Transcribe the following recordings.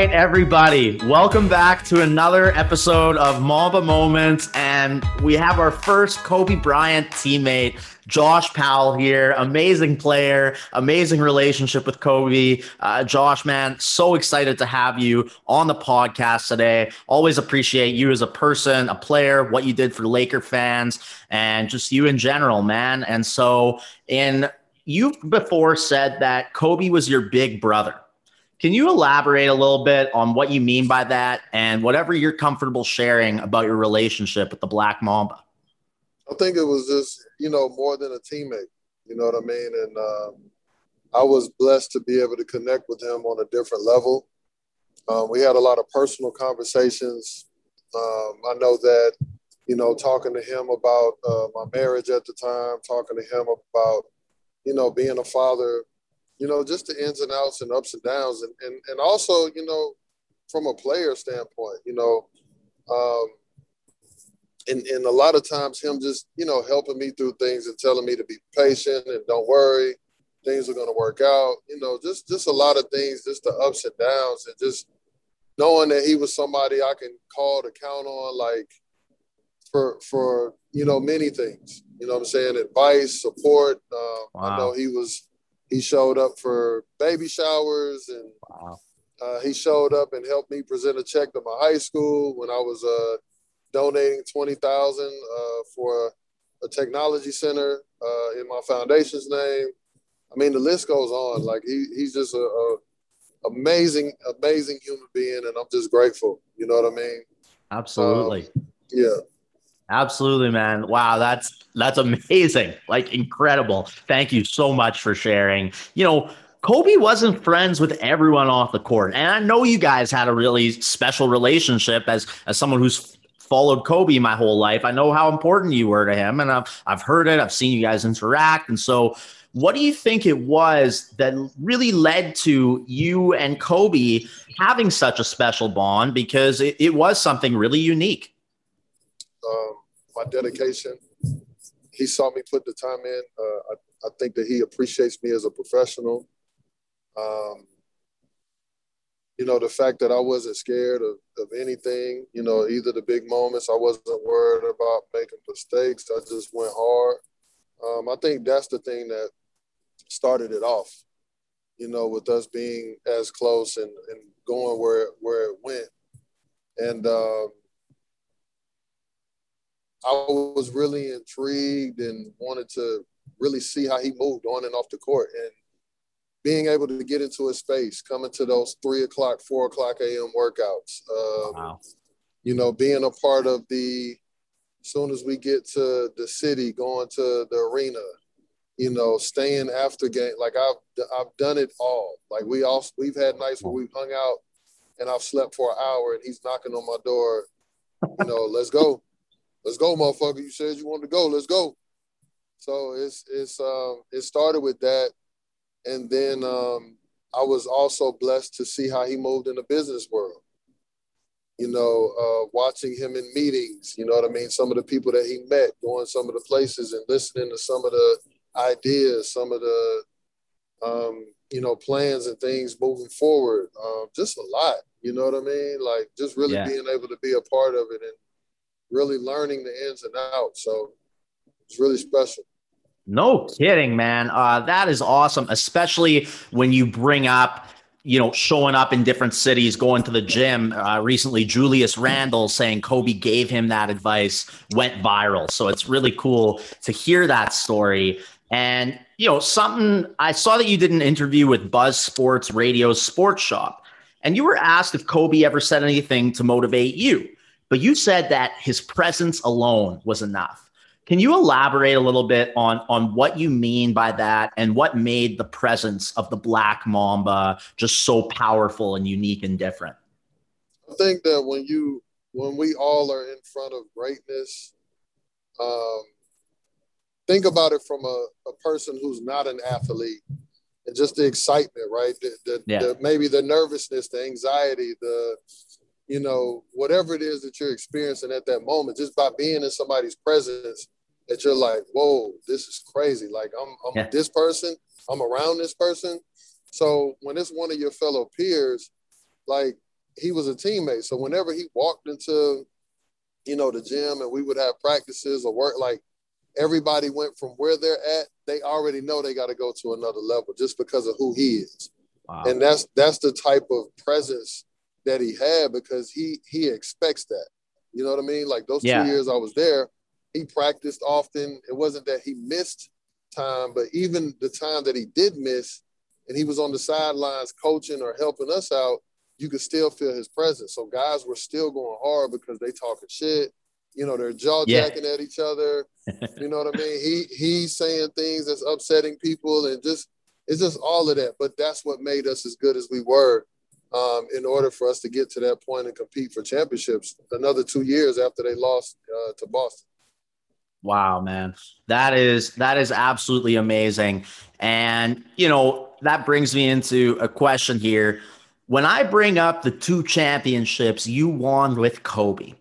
Right, everybody, welcome back to another episode of Mamba Moments. And we have our first Kobe Bryant teammate, Josh Powell, here. Amazing player, amazing relationship with Kobe. Uh, Josh, man, so excited to have you on the podcast today. Always appreciate you as a person, a player, what you did for Laker fans, and just you in general, man. And so, in you've before said that Kobe was your big brother. Can you elaborate a little bit on what you mean by that and whatever you're comfortable sharing about your relationship with the Black Mamba? I think it was just, you know, more than a teammate. You know what I mean? And um, I was blessed to be able to connect with him on a different level. Um, we had a lot of personal conversations. Um, I know that, you know, talking to him about uh, my marriage at the time, talking to him about, you know, being a father you know, just the ins and outs and ups and downs, and and and also, you know, from a player standpoint, you know, um, and and a lot of times him just you know helping me through things and telling me to be patient and don't worry, things are going to work out. You know, just just a lot of things, just the ups and downs, and just knowing that he was somebody I can call to count on, like for for you know many things. You know what I'm saying? Advice, support. Um, wow. I know he was he showed up for baby showers and wow. uh, he showed up and helped me present a check to my high school when I was uh, donating 20000 uh, for a technology center uh, in my foundation's name. I mean, the list goes on. Like he, he's just a, a amazing, amazing human being, and I'm just grateful. You know what I mean? Absolutely. Um, yeah. Absolutely, man. Wow, that's that's amazing. Like incredible. Thank you so much for sharing. You know, Kobe wasn't friends with everyone off the court. And I know you guys had a really special relationship as as someone who's followed Kobe my whole life. I know how important you were to him and I've I've heard it. I've seen you guys interact. And so what do you think it was that really led to you and Kobe having such a special bond? Because it, it was something really unique. Um, my dedication. He saw me put the time in. Uh, I, I, think that he appreciates me as a professional. Um, you know, the fact that I wasn't scared of, of anything, you know, either the big moments, I wasn't worried about making mistakes. I just went hard. Um, I think that's the thing that started it off, you know, with us being as close and, and going where, where it went. And, um, I was really intrigued and wanted to really see how he moved on and off the court. And being able to get into his space, coming to those three o'clock, four o'clock a.m. workouts. Um, wow. You know, being a part of the, as soon as we get to the city, going to the arena, you know, staying after game. Like I've, I've done it all. Like we all, we've had nights where we've hung out and I've slept for an hour and he's knocking on my door, you know, let's go let's go, motherfucker. You said you wanted to go. Let's go. So it's it's um it started with that, and then um, I was also blessed to see how he moved in the business world. You know, uh, watching him in meetings. You know what I mean. Some of the people that he met, going some of the places, and listening to some of the ideas, some of the um, you know plans and things moving forward. Um, just a lot. You know what I mean? Like just really yeah. being able to be a part of it and really learning the ins and outs. So it's really special. No kidding, man. Uh, that is awesome, especially when you bring up, you know, showing up in different cities, going to the gym. Uh, recently, Julius Randle saying Kobe gave him that advice went viral. So it's really cool to hear that story. And, you know, something I saw that you did an interview with Buzz Sports Radio's Sports Shop, and you were asked if Kobe ever said anything to motivate you. But you said that his presence alone was enough. Can you elaborate a little bit on, on what you mean by that and what made the presence of the Black Mamba just so powerful and unique and different? I think that when you when we all are in front of greatness, um, think about it from a, a person who's not an athlete and just the excitement, right? The, the, yeah. the, maybe the nervousness, the anxiety, the you know whatever it is that you're experiencing at that moment, just by being in somebody's presence, that you're like, whoa, this is crazy. Like I'm, I'm yeah. this person, I'm around this person. So when it's one of your fellow peers, like he was a teammate. So whenever he walked into, you know, the gym and we would have practices or work, like everybody went from where they're at, they already know they got to go to another level just because of who he is. Wow. And that's that's the type of presence that he had because he he expects that. You know what I mean? Like those yeah. two years I was there, he practiced often. It wasn't that he missed time, but even the time that he did miss, and he was on the sidelines coaching or helping us out, you could still feel his presence. So guys were still going hard because they talking shit. You know, they're jaw jacking yeah. at each other. you know what I mean? He he's saying things that's upsetting people and just it's just all of that. But that's what made us as good as we were. Um, in order for us to get to that point and compete for championships another two years after they lost uh, to Boston. Wow, man. That is that is absolutely amazing. And you know, that brings me into a question here. When I bring up the two championships you won with Kobe,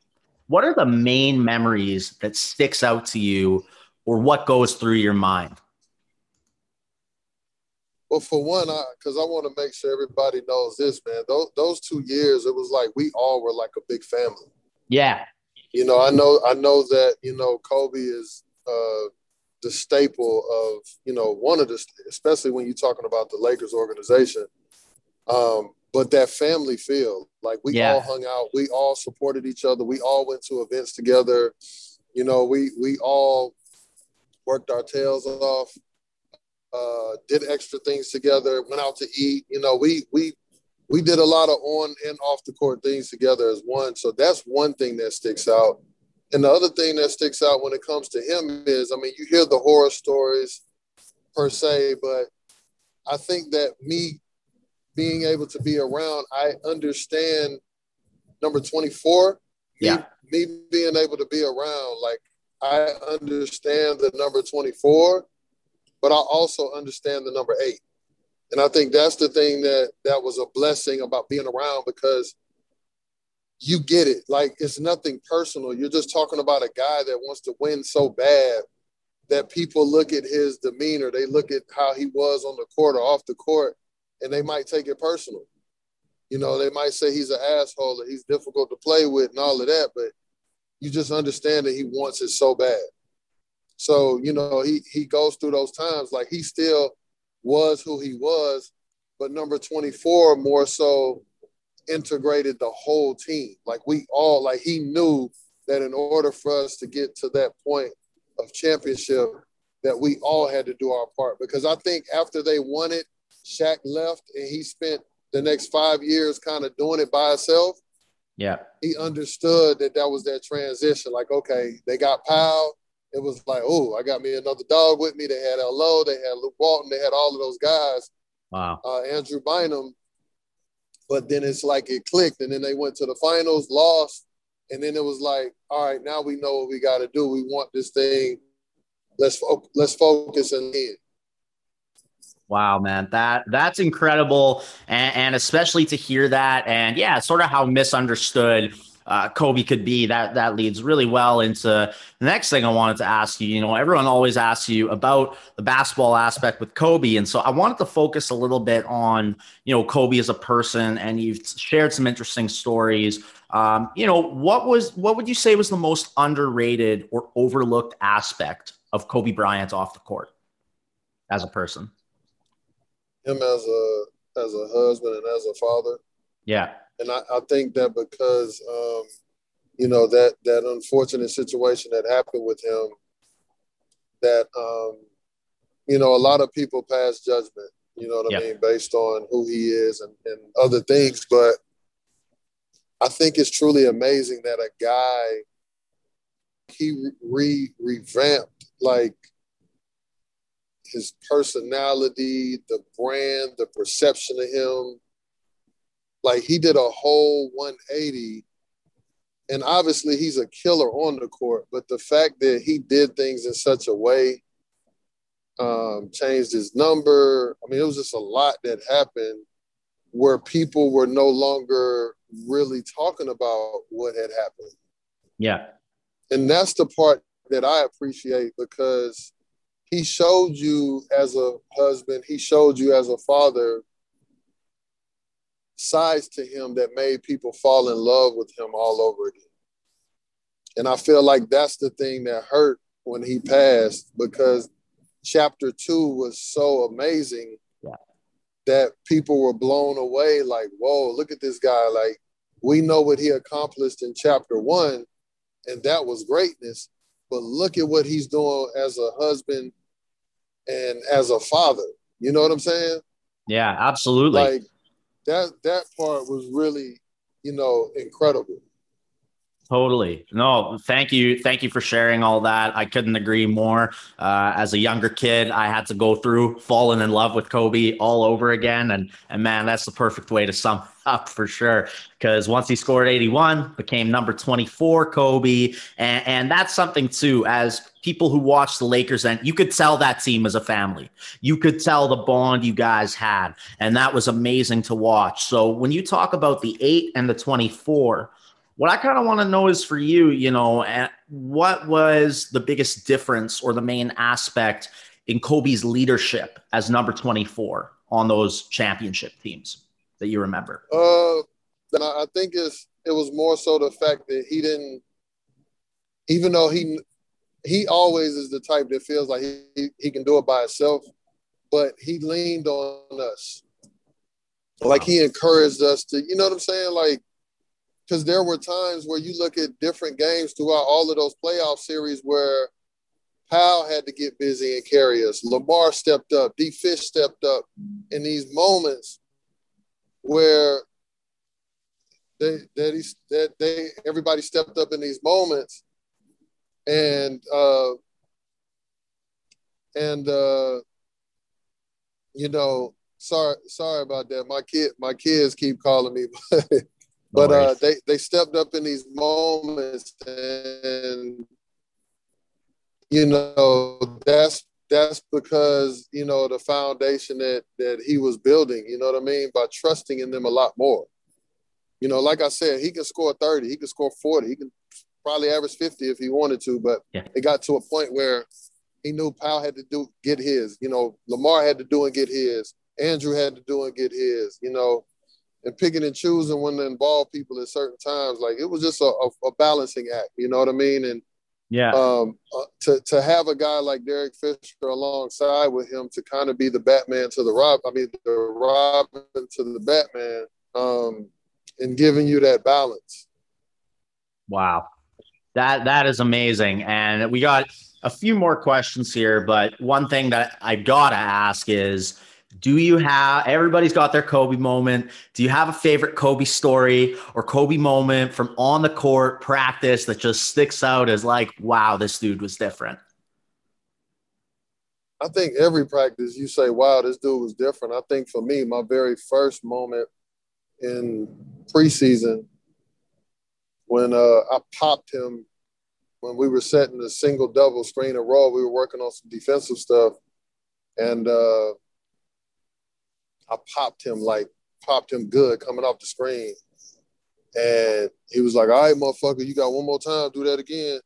what are the main memories that sticks out to you or what goes through your mind? Well, for one, I because I, want to make sure everybody knows this, man. Those those two years, it was like we all were like a big family. Yeah. You know, I know I know that you know Kobe is uh, the staple of you know one of the, especially when you're talking about the Lakers organization. Um, but that family feel like we yeah. all hung out we all supported each other we all went to events together you know we we all worked our tails off uh, did extra things together went out to eat you know we we we did a lot of on and off the court things together as one so that's one thing that sticks out and the other thing that sticks out when it comes to him is i mean you hear the horror stories per se but i think that me being able to be around, I understand number 24. Yeah. Me, me being able to be around, like I understand the number 24, but I also understand the number eight. And I think that's the thing that that was a blessing about being around because you get it. Like it's nothing personal. You're just talking about a guy that wants to win so bad that people look at his demeanor, they look at how he was on the court or off the court, and they might take it personal. You know, they might say he's an asshole or he's difficult to play with and all of that, but you just understand that he wants it so bad. So, you know, he he goes through those times like he still was who he was, but number 24 more so integrated the whole team. Like we all like he knew that in order for us to get to that point of championship, that we all had to do our part. Because I think after they won it, Shaq left and he spent the next five years kind of doing it by himself. Yeah. He understood that that was that transition. Like, okay, they got Powell. It was like, oh, I got me another dog with me. They had LO, they had Luke Walton, they had all of those guys. Wow. Uh, Andrew Bynum. But then it's like it clicked, and then they went to the finals, lost, and then it was like, all right, now we know what we got to do. We want this thing. Let's fo- let's focus and win. Wow, man, that that's incredible, and, and, especially to hear that, and yeah, sort of how misunderstood uh, Kobe could be. That that leads really well into the next thing I wanted to ask you. You know, everyone always asks you about the basketball aspect with Kobe, and so I wanted to focus a little bit on you know Kobe as a person, and you've shared some interesting stories. Um, you know, what was what would you say was the most underrated or overlooked aspect of Kobe Bryant off the court as a person? him as a as a husband and as a father. Yeah. And I, I think that because um, you know that that unfortunate situation that happened with him, that um, you know a lot of people pass judgment. You know what I mean, based on who he is and, and other things. But I think it's truly amazing that a guy he re revamped like his personality, the brand, the perception of him. Like he did a whole 180. And obviously he's a killer on the court, but the fact that he did things in such a way um, changed his number. I mean, it was just a lot that happened where people were no longer really talking about what had happened. Yeah. And that's the part that I appreciate because he showed you as a husband, he showed you as a father sides to him that made people fall in love with him all over again. And I feel like that's the thing that hurt when he passed because chapter two was so amazing yeah. that people were blown away like, whoa, look at this guy. Like, we know what he accomplished in chapter one, and that was greatness. But look at what he's doing as a husband and as a father. You know what I'm saying? Yeah, absolutely. Like that that part was really, you know, incredible. Totally. No, thank you. Thank you for sharing all that. I couldn't agree more. Uh, as a younger kid, I had to go through falling in love with Kobe all over again. And, and man, that's the perfect way to sum up for sure. Because once he scored 81, became number 24 Kobe. And, and that's something too, as people who watch the Lakers, and you could tell that team as a family. You could tell the bond you guys had. And that was amazing to watch. So when you talk about the eight and the 24, what I kind of want to know is for you, you know, what was the biggest difference or the main aspect in Kobe's leadership as number 24 on those championship teams that you remember? Uh, I think it's it was more so the fact that he didn't, even though he he always is the type that feels like he, he can do it by himself, but he leaned on us. Like he encouraged us to, you know what I'm saying? Like because there were times where you look at different games throughout all of those playoff series where Pau had to get busy and carry us. Lamar stepped up. D. Fish stepped up in these moments where they that he that they everybody stepped up in these moments, and uh, and uh, you know, sorry sorry about that. My kid my kids keep calling me, but but uh, they they stepped up in these moments, and you know that's that's because you know the foundation that that he was building. You know what I mean by trusting in them a lot more. You know, like I said, he can score thirty, he can score forty, he can probably average fifty if he wanted to. But yeah. it got to a point where he knew Pau had to do get his. You know, Lamar had to do and get his. Andrew had to do and get his. You know, and picking and choosing when to involve people at certain times. Like it was just a, a, a balancing act, you know what I mean? And yeah, um, uh, to to have a guy like Derek Fisher alongside with him to kind of be the Batman to the Rob, I mean the Robin to the Batman, um, and giving you that balance. Wow, that that is amazing, and we got a few more questions here, but one thing that I've gotta ask is do you have everybody's got their Kobe moment? Do you have a favorite Kobe story or Kobe moment from on the court practice that just sticks out as like, wow, this dude was different? I think every practice you say, wow, this dude was different. I think for me, my very first moment in preseason when uh, I popped him when we were setting a single double screen and roll, we were working on some defensive stuff. And uh, I popped him like popped him good coming off the screen. And he was like, all right, motherfucker, you got one more time, do that again.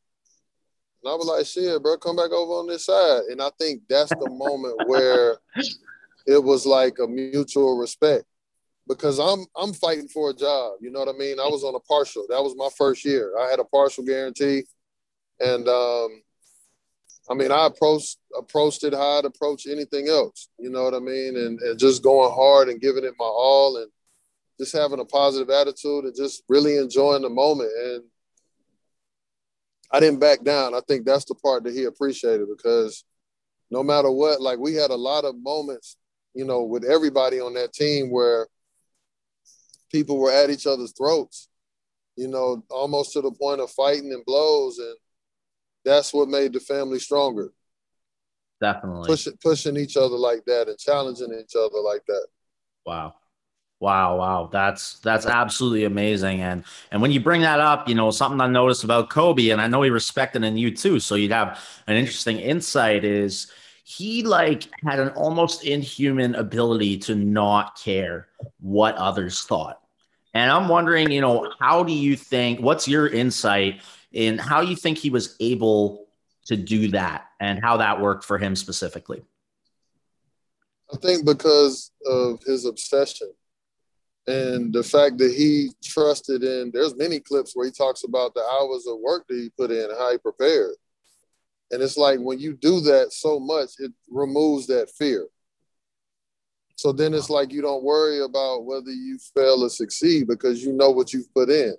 And I was like, shit, bro, come back over on this side. And I think that's the moment where it was like a mutual respect. Because I'm I'm fighting for a job. You know what I mean? I was on a partial. That was my first year. I had a partial guarantee. And um, I mean, I approached approached it how I'd approach anything else. You know what I mean? And, and just going hard and giving it my all and just having a positive attitude and just really enjoying the moment. And I didn't back down. I think that's the part that he appreciated because no matter what, like we had a lot of moments, you know, with everybody on that team where people were at each other's throats, you know, almost to the point of fighting and blows. And that's what made the family stronger. Definitely pushing pushing each other like that and challenging each other like that. Wow. Wow, wow, that's that's absolutely amazing, and and when you bring that up, you know something I noticed about Kobe, and I know he respected in you too. So you'd have an interesting insight. Is he like had an almost inhuman ability to not care what others thought. And I'm wondering, you know, how do you think, what's your insight in how you think he was able to do that and how that worked for him specifically? I think because of his obsession and the fact that he trusted in there's many clips where he talks about the hours of work that he put in how he prepared. And it's like when you do that so much it removes that fear. So then it's like you don't worry about whether you fail or succeed because you know what you've put in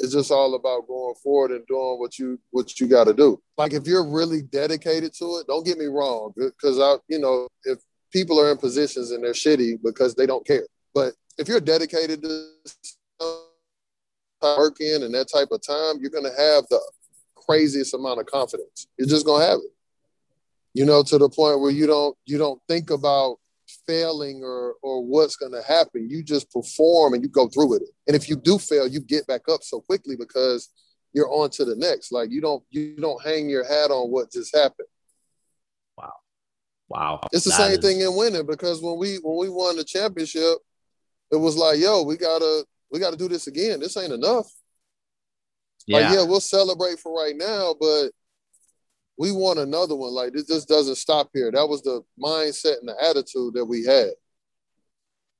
it's just all about going forward and doing what you what you got to do like if you're really dedicated to it don't get me wrong because i you know if people are in positions and they're shitty because they don't care but if you're dedicated to working and that type of time, you're gonna have the craziest amount of confidence. You're just gonna have it. You know, to the point where you don't you don't think about failing or or what's gonna happen. You just perform and you go through with it. And if you do fail, you get back up so quickly because you're on to the next. Like you don't you don't hang your hat on what just happened. Wow. Wow. It's the that same is... thing in winning because when we when we won the championship, it was like, yo, we gotta we gotta do this again. This ain't enough. Yeah. Like, yeah, we'll celebrate for right now, but we want another one. Like this just doesn't stop here. That was the mindset and the attitude that we had.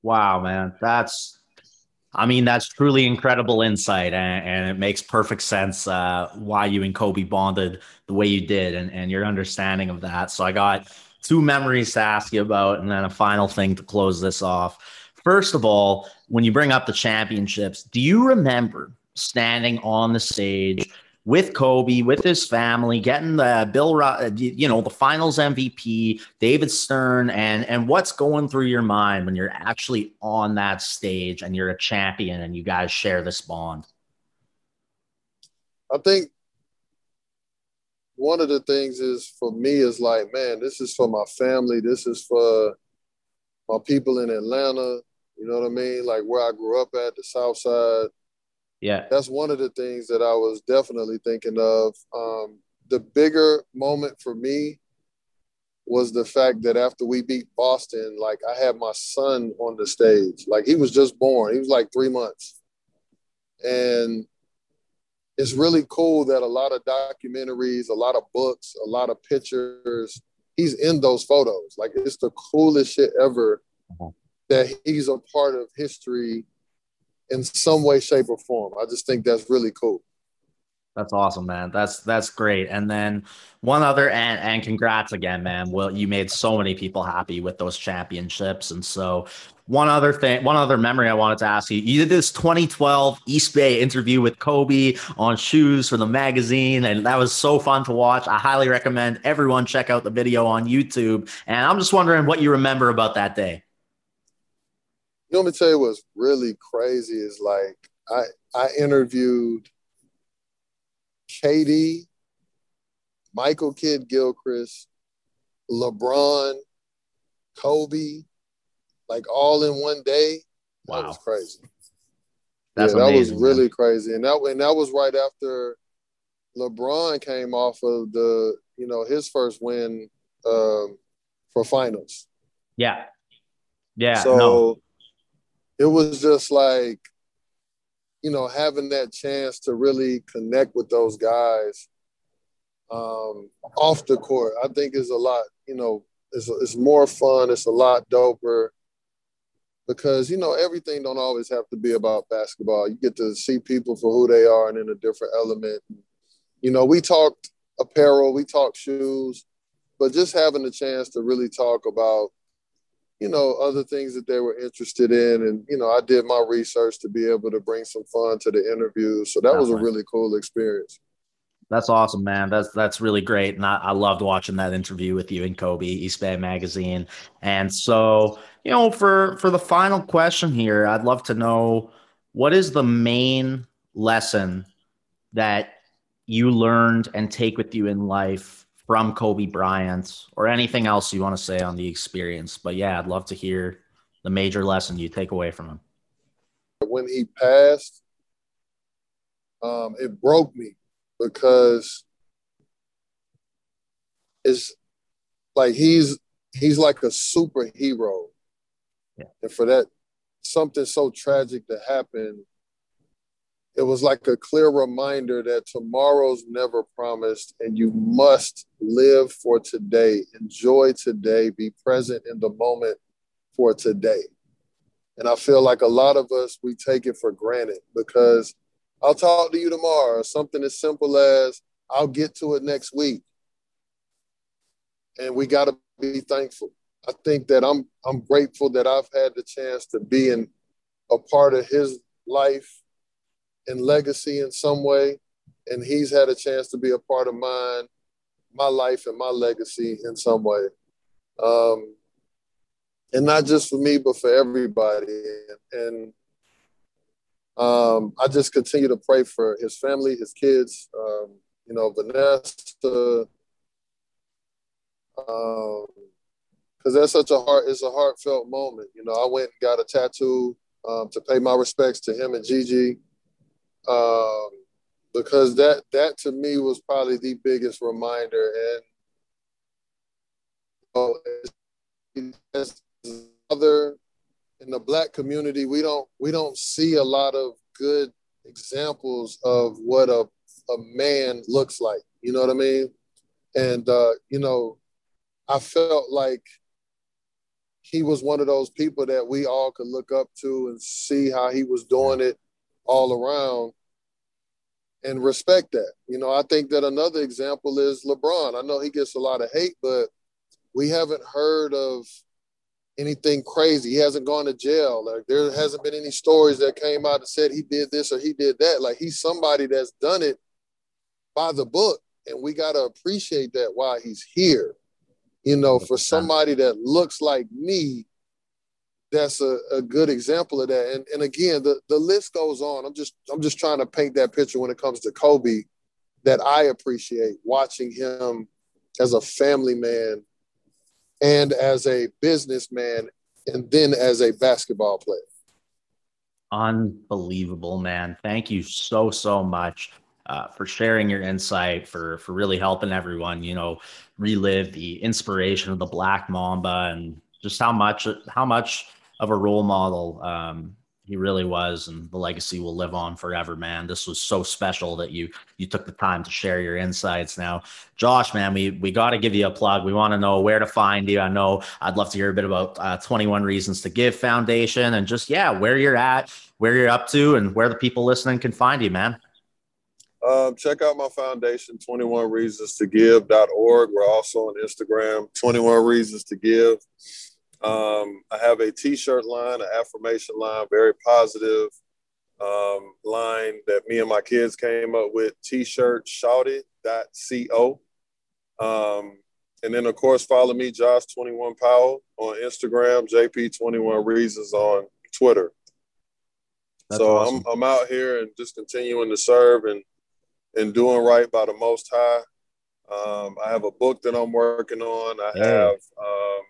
Wow, man. That's I mean, that's truly incredible insight, and, and it makes perfect sense uh, why you and Kobe bonded the way you did, and, and your understanding of that. So I got two memories to ask you about, and then a final thing to close this off. First of all, when you bring up the championships, do you remember standing on the stage with Kobe, with his family, getting the Bill, uh, you know, the Finals MVP, David Stern, and and what's going through your mind when you're actually on that stage and you're a champion and you guys share this bond? I think one of the things is for me is like, man, this is for my family. This is for my people in Atlanta. You know what I mean? Like where I grew up at, the South Side. Yeah. That's one of the things that I was definitely thinking of. Um, the bigger moment for me was the fact that after we beat Boston, like I had my son on the stage. Like he was just born. He was like three months. And it's really cool that a lot of documentaries, a lot of books, a lot of pictures, he's in those photos. Like it's the coolest shit ever. Uh-huh that he's a part of history in some way, shape, or form. I just think that's really cool. That's awesome, man. That's that's great. And then one other and and congrats again, man. Well, you made so many people happy with those championships. And so one other thing, one other memory I wanted to ask you. You did this 2012 Eastbay interview with Kobe on shoes for the magazine, and that was so fun to watch. I highly recommend everyone check out the video on YouTube. And I'm just wondering what you remember about that day. You know, let me tell you what's really crazy is like I I interviewed KD, Michael Kidd Gilchrist, LeBron, Kobe, like all in one day. Wow. That was crazy. That's yeah, amazing, that was really man. crazy. And that and that was right after LeBron came off of the, you know, his first win um, for finals. Yeah. Yeah. So no it was just like, you know, having that chance to really connect with those guys um, off the court, I think is a lot, you know, it's, it's more fun. It's a lot doper because, you know, everything don't always have to be about basketball. You get to see people for who they are and in a different element. You know, we talked apparel, we talked shoes, but just having the chance to really talk about you know, other things that they were interested in. And, you know, I did my research to be able to bring some fun to the interview. So that was a really cool experience. That's awesome, man. That's that's really great, and I, I loved watching that interview with you and Kobe, Eastbay Magazine. And so, you know, for for the final question here, I'd love to know what is the main lesson that you learned and take with you in life from Kobe Bryant or anything else you want to say on the experience. But yeah, I'd love to hear the major lesson you take away from him. When he passed, um, it broke me because it's like he's he's like a superhero. Yeah. And for that something so tragic to happen, it was like a clear reminder that tomorrow's never promised and you must live for today, enjoy today, be present in the moment for today. And I feel like a lot of us, we take it for granted because I'll talk to you tomorrow, something as simple as I'll get to it next week. And we got to be thankful. I think that I'm I'm grateful that I've had the chance to be in a part of his life and legacy in some way, and he's had a chance to be a part of mine, my life and my legacy in some way. Um, and not just for me, but for everybody. And um, I just continue to pray for his family, his kids, um, you know, Vanessa, because um, that's such a heart, it's a heartfelt moment. You know, I went and got a tattoo um, to pay my respects to him and Gigi, um, because that that to me was probably the biggest reminder. And know, other in the black community, we don't we don't see a lot of good examples of what a a man looks like. You know what I mean? And uh, you know, I felt like he was one of those people that we all could look up to and see how he was doing it all around and respect that. You know, I think that another example is LeBron. I know he gets a lot of hate, but we haven't heard of anything crazy. He hasn't gone to jail. Like there hasn't been any stories that came out that said he did this or he did that. Like he's somebody that's done it by the book. And we gotta appreciate that while he's here. You know, for somebody that looks like me, that's a, a good example of that. And and again, the, the list goes on. I'm just I'm just trying to paint that picture when it comes to Kobe that I appreciate watching him as a family man and as a businessman and then as a basketball player. Unbelievable, man. Thank you so, so much. Uh, for sharing your insight, for for really helping everyone, you know, relive the inspiration of the Black Mamba and just how much how much of a role model. Um, he really was and the legacy will live on forever man. This was so special that you you took the time to share your insights. Now josh man we we got to give you a plug. We want to know where to find you. I know i'd love to hear a bit about uh, 21 reasons to give foundation and just yeah where you're at where you're up to and where the people listening can find you man. Um, check out my foundation 21 reasons to give.org we're also on instagram 21 reasons to give um, I have a T-shirt line, an affirmation line, very positive um, line that me and my kids came up with. T-shirt shouted.co. Um, and then of course follow me, Josh Twenty One Powell on Instagram, JP Twenty One Reasons on Twitter. That's so awesome. I'm I'm out here and just continuing to serve and and doing right by the Most High. Um, I have a book that I'm working on. I yeah. have um,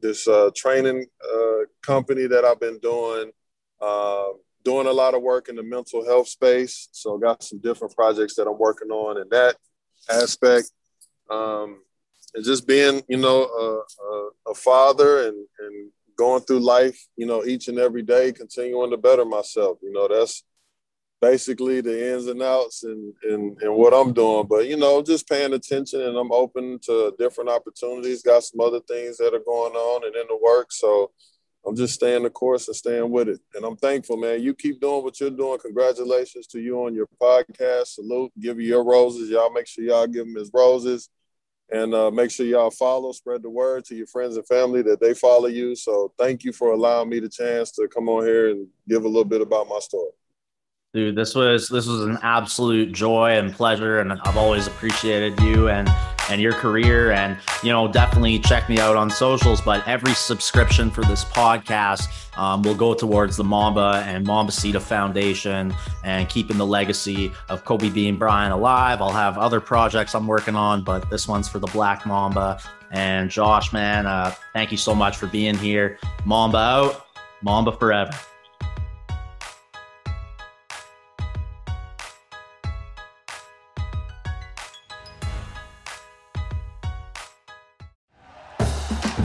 this uh, training company that I've been doing, um, doing a lot of work in the mental health space. So got some different projects that I'm working on in that aspect. Um, and just being, you know, a, a, a father and, and going through life, you know, each and every day, continuing to better myself. You know, that's basically the ins and outs and, and, and what I'm doing. But, you know, just paying attention and I'm open to different opportunities. Got some other things that are going on and in the work. So I'm just staying the course and staying with it. And I'm thankful, man. You keep doing what you're doing. Congratulations to you on your podcast. Salute. Give you your roses. Y'all make sure y'all give them his roses. And uh, make sure y'all follow, spread the word to your friends and family that they follow you. So thank you for allowing me the chance to come on here and give a little bit about my story. Dude, this was this was an absolute joy and pleasure, and I've always appreciated you and and your career. And you know, definitely check me out on socials. But every subscription for this podcast um, will go towards the Mamba and Mambacita Foundation and keeping the legacy of Kobe Bean Bryant alive. I'll have other projects I'm working on, but this one's for the Black Mamba. And Josh, man, uh, thank you so much for being here. Mamba out, Mamba forever.